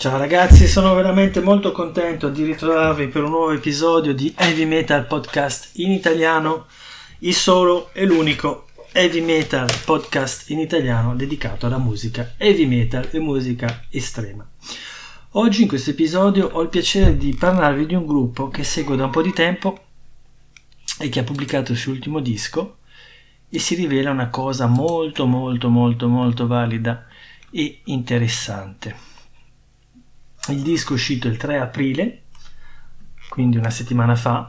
Ciao ragazzi, sono veramente molto contento di ritrovarvi per un nuovo episodio di Heavy Metal Podcast in italiano, il solo e l'unico Heavy Metal Podcast in italiano dedicato alla musica heavy metal e musica estrema. Oggi in questo episodio ho il piacere di parlarvi di un gruppo che seguo da un po' di tempo e che ha pubblicato il suo ultimo disco e si rivela una cosa molto molto molto molto valida e interessante. Il disco è uscito il 3 aprile, quindi una settimana fa,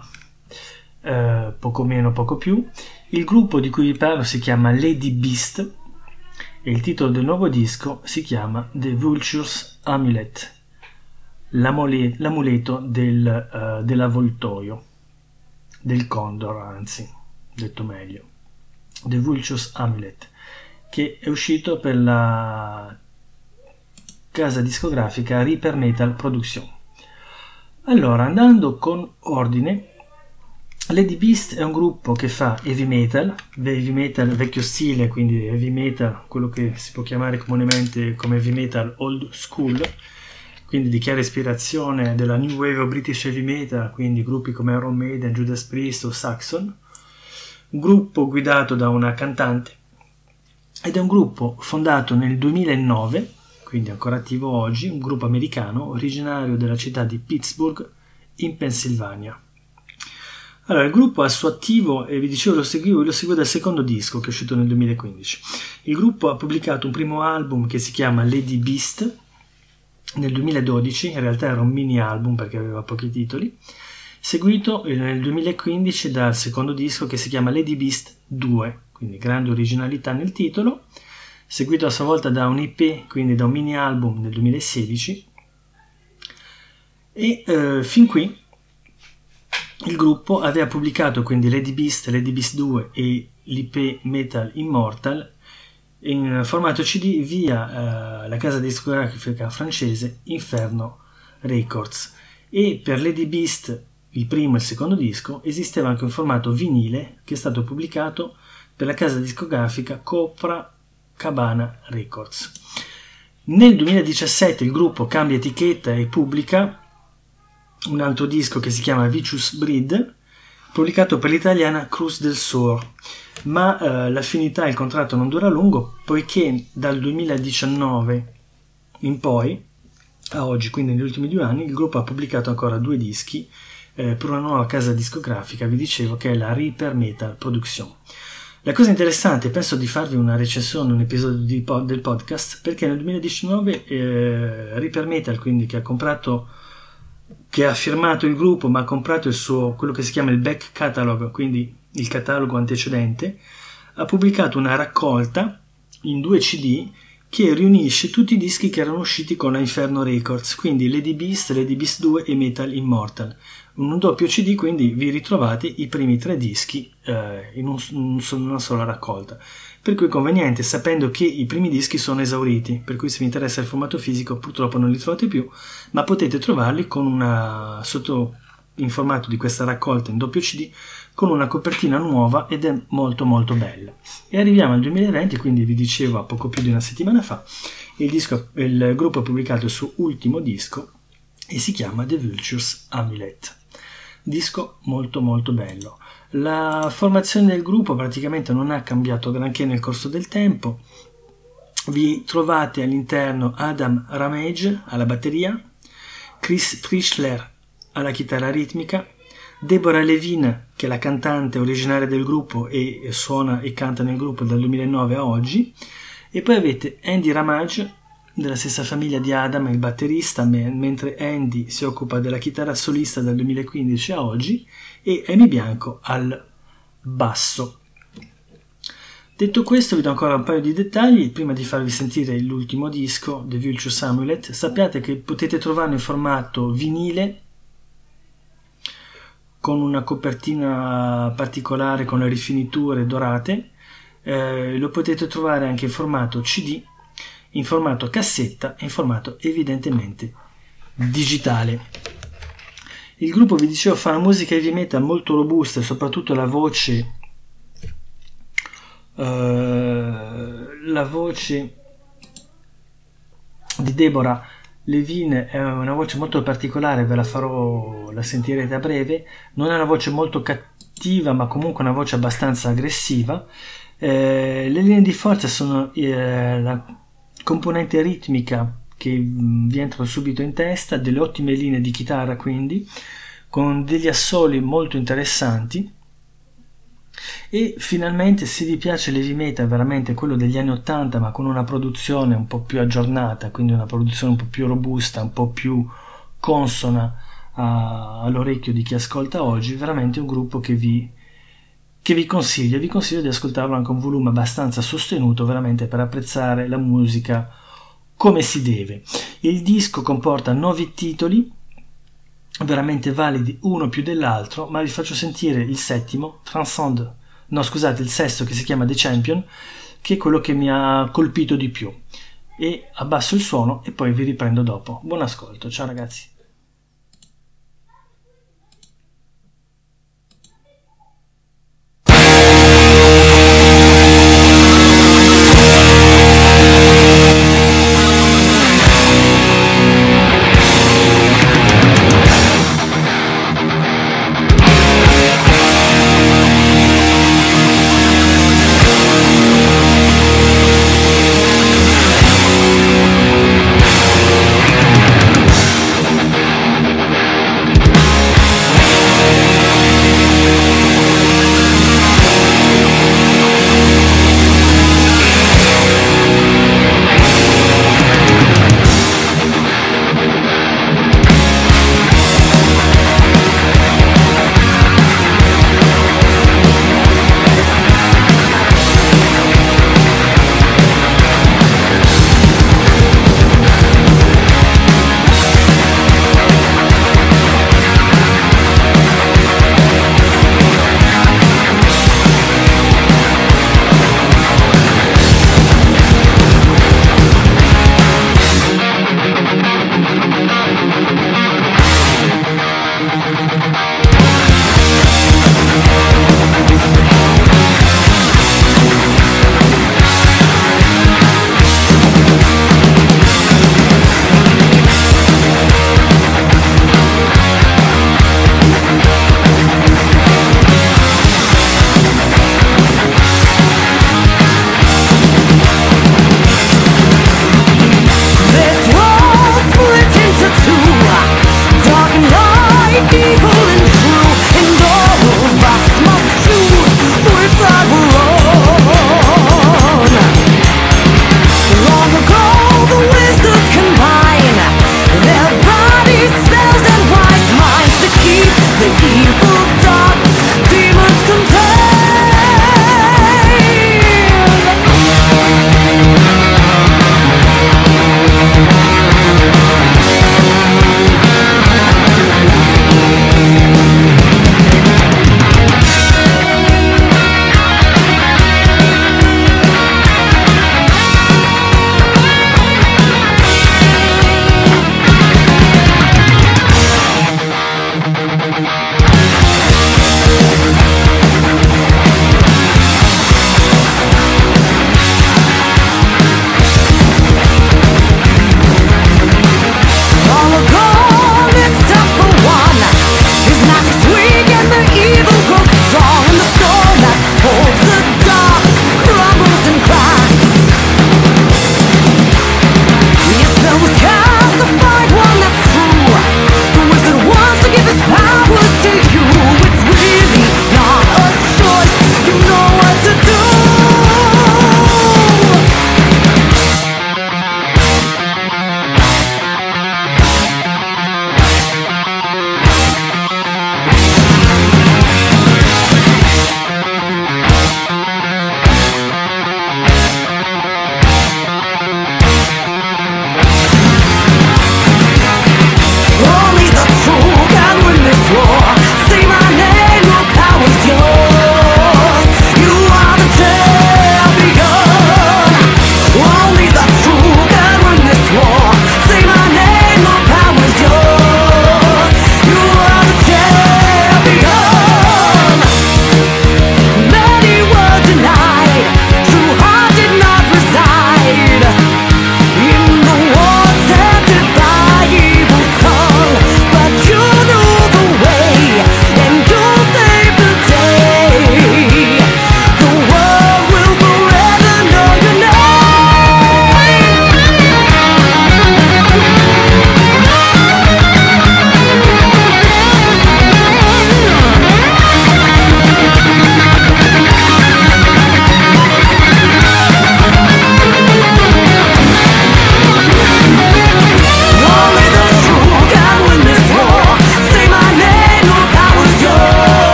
eh, poco meno, poco più. Il gruppo di cui vi parlo si chiama Lady Beast e il titolo del nuovo disco si chiama The Vulture's Amulet, l'amuleto del, uh, dell'avvoltoio, del condor anzi, detto meglio. The Vulture's Amulet, che è uscito per la casa discografica Reaper Metal Production. Allora, andando con ordine, Lady Beast è un gruppo che fa heavy metal, heavy metal vecchio stile, quindi heavy metal, quello che si può chiamare comunemente come heavy metal old school, quindi di chiara ispirazione della new wave of British heavy metal, quindi gruppi come Iron Maiden, Judas Priest o Saxon. Un gruppo guidato da una cantante ed è un gruppo fondato nel 2009 quindi ancora attivo oggi, un gruppo americano originario della città di Pittsburgh in Pennsylvania. Allora, il gruppo ha il suo attivo, e vi dicevo lo seguivo, lo seguo dal secondo disco che è uscito nel 2015. Il gruppo ha pubblicato un primo album che si chiama Lady Beast nel 2012, in realtà era un mini album perché aveva pochi titoli, seguito nel 2015 dal secondo disco che si chiama Lady Beast 2, quindi grande originalità nel titolo, seguito a sua volta da un EP, quindi da un mini album nel 2016. E eh, fin qui il gruppo aveva pubblicato quindi Lady Beast, Lady Beast 2 e l'IP Metal Immortal in formato CD via eh, la casa discografica francese Inferno Records e per Lady Beast il primo e il secondo disco esisteva anche un formato vinile che è stato pubblicato per la casa discografica Copra Cabana Records. Nel 2017 il gruppo cambia etichetta e pubblica un altro disco che si chiama Vicious Breed, pubblicato per l'italiana Cruz del Sor, ma eh, l'affinità e il contratto non dura a lungo poiché dal 2019 in poi, a oggi, quindi negli ultimi due anni, il gruppo ha pubblicato ancora due dischi eh, per una nuova casa discografica, vi dicevo che è la Reaper Metal Production. La cosa interessante, penso di farvi una recensione, un episodio pod, del podcast, perché nel 2019 eh, Reaper Metal, quindi che ha comprato, che ha firmato il gruppo, ma ha comprato il suo, quello che si chiama il back catalog, quindi il catalogo antecedente, ha pubblicato una raccolta in due CD che riunisce tutti i dischi che erano usciti con Inferno Records, quindi Lady Beast, Lady Beast 2 e Metal Immortal un doppio CD, quindi vi ritrovate i primi tre dischi eh, in, un, in, una sola raccolta. Per cui è conveniente, sapendo che i primi dischi sono esauriti, per cui se vi interessa il formato fisico purtroppo non li trovate più, ma potete trovarli con una, sotto in formato di questa raccolta in doppio CD con una copertina nuova ed è molto molto bella. E arriviamo al 2020, quindi vi dicevo a poco più di una settimana fa, il, disco, il gruppo ha pubblicato il suo ultimo disco e si chiama The Vulture's Amulet disco molto molto bello. La formazione del gruppo praticamente non ha cambiato granché nel corso del tempo. Vi trovate all'interno Adam Ramage alla batteria, Chris Trischler alla chitarra ritmica, Deborah Levine, che è la cantante originaria del gruppo e suona e canta nel gruppo dal 2009 a oggi, e poi avete Andy Ramage della stessa famiglia di Adam, il batterista, mentre Andy si occupa della chitarra solista dal 2015 a oggi, e Amy Bianco al basso. Detto questo, vi do ancora un paio di dettagli. Prima di farvi sentire l'ultimo disco, The Vulture Amulet, sappiate che potete trovarlo in formato vinile con una copertina particolare con le rifiniture dorate. Eh, lo potete trovare anche in formato CD in formato cassetta e in formato evidentemente digitale. Il gruppo, vi dicevo, fa una musica heavy metal molto robusta e soprattutto la voce uh, la voce di Deborah Levine è una voce molto particolare, ve la farò, la sentirete a breve. Non è una voce molto cattiva, ma comunque una voce abbastanza aggressiva. Eh, le linee di forza sono eh, la componente ritmica che mm, vi entra subito in testa, delle ottime linee di chitarra quindi, con degli assoli molto interessanti e finalmente se vi piace l'heavy metal veramente quello degli anni 80 ma con una produzione un po' più aggiornata quindi una produzione un po' più robusta un po' più consona a, all'orecchio di chi ascolta oggi veramente un gruppo che vi, che vi consiglio. Vi consiglio di ascoltarlo anche a un volume abbastanza sostenuto veramente per apprezzare la musica come si deve. Il disco comporta nove titoli veramente validi uno più dell'altro, ma vi faccio sentire il settimo, Transcend, no scusate, il sesto che si chiama The Champion, che è quello che mi ha colpito di più. E abbasso il suono e poi vi riprendo dopo. Buon ascolto, ciao ragazzi.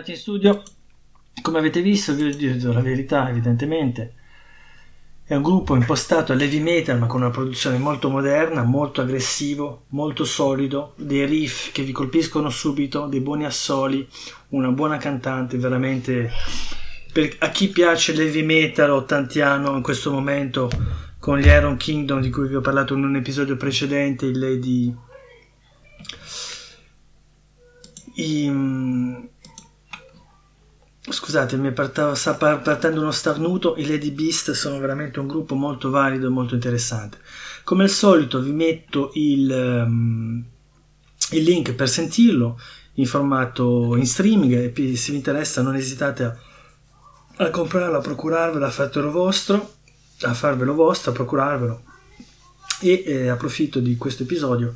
Tornati in studio. Come avete visto, vi ho detto la verità, evidentemente. È un gruppo impostato a heavy metal, ma con una produzione molto moderna, molto aggressivo, molto solido, dei riff che vi colpiscono subito, dei buoni assoli, una buona cantante, veramente. Per, a chi piace l'heavy metal ottantiano in questo momento, con gli Iron Kingdom di cui vi ho parlato in un episodio precedente, il Lady scusate, mi partavo, sta partendo uno starnuto. I Lady Beast sono veramente un gruppo molto valido e molto interessante. Come al solito, vi metto il, um, il link per sentirlo in formato in streaming. E se vi interessa, non esitate a, a comprarlo, a procurarvelo, a farvelo vostro, a farvelo vostro, a procurarvelo. E eh, approfitto di questo episodio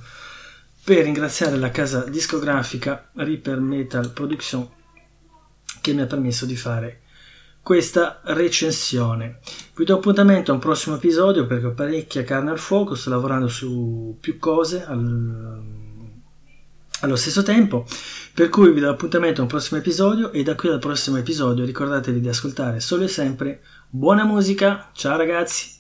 per ringraziare la casa discografica Reaper Metal Production che mi ha permesso di fare questa recensione. Vi do appuntamento a un prossimo episodio perché ho parecchia carne al fuoco, sto lavorando su più cose al, allo stesso tempo, per cui vi do appuntamento a un prossimo episodio e da qui al prossimo episodio ricordatevi di ascoltare solo e sempre buona musica. Ciao ragazzi!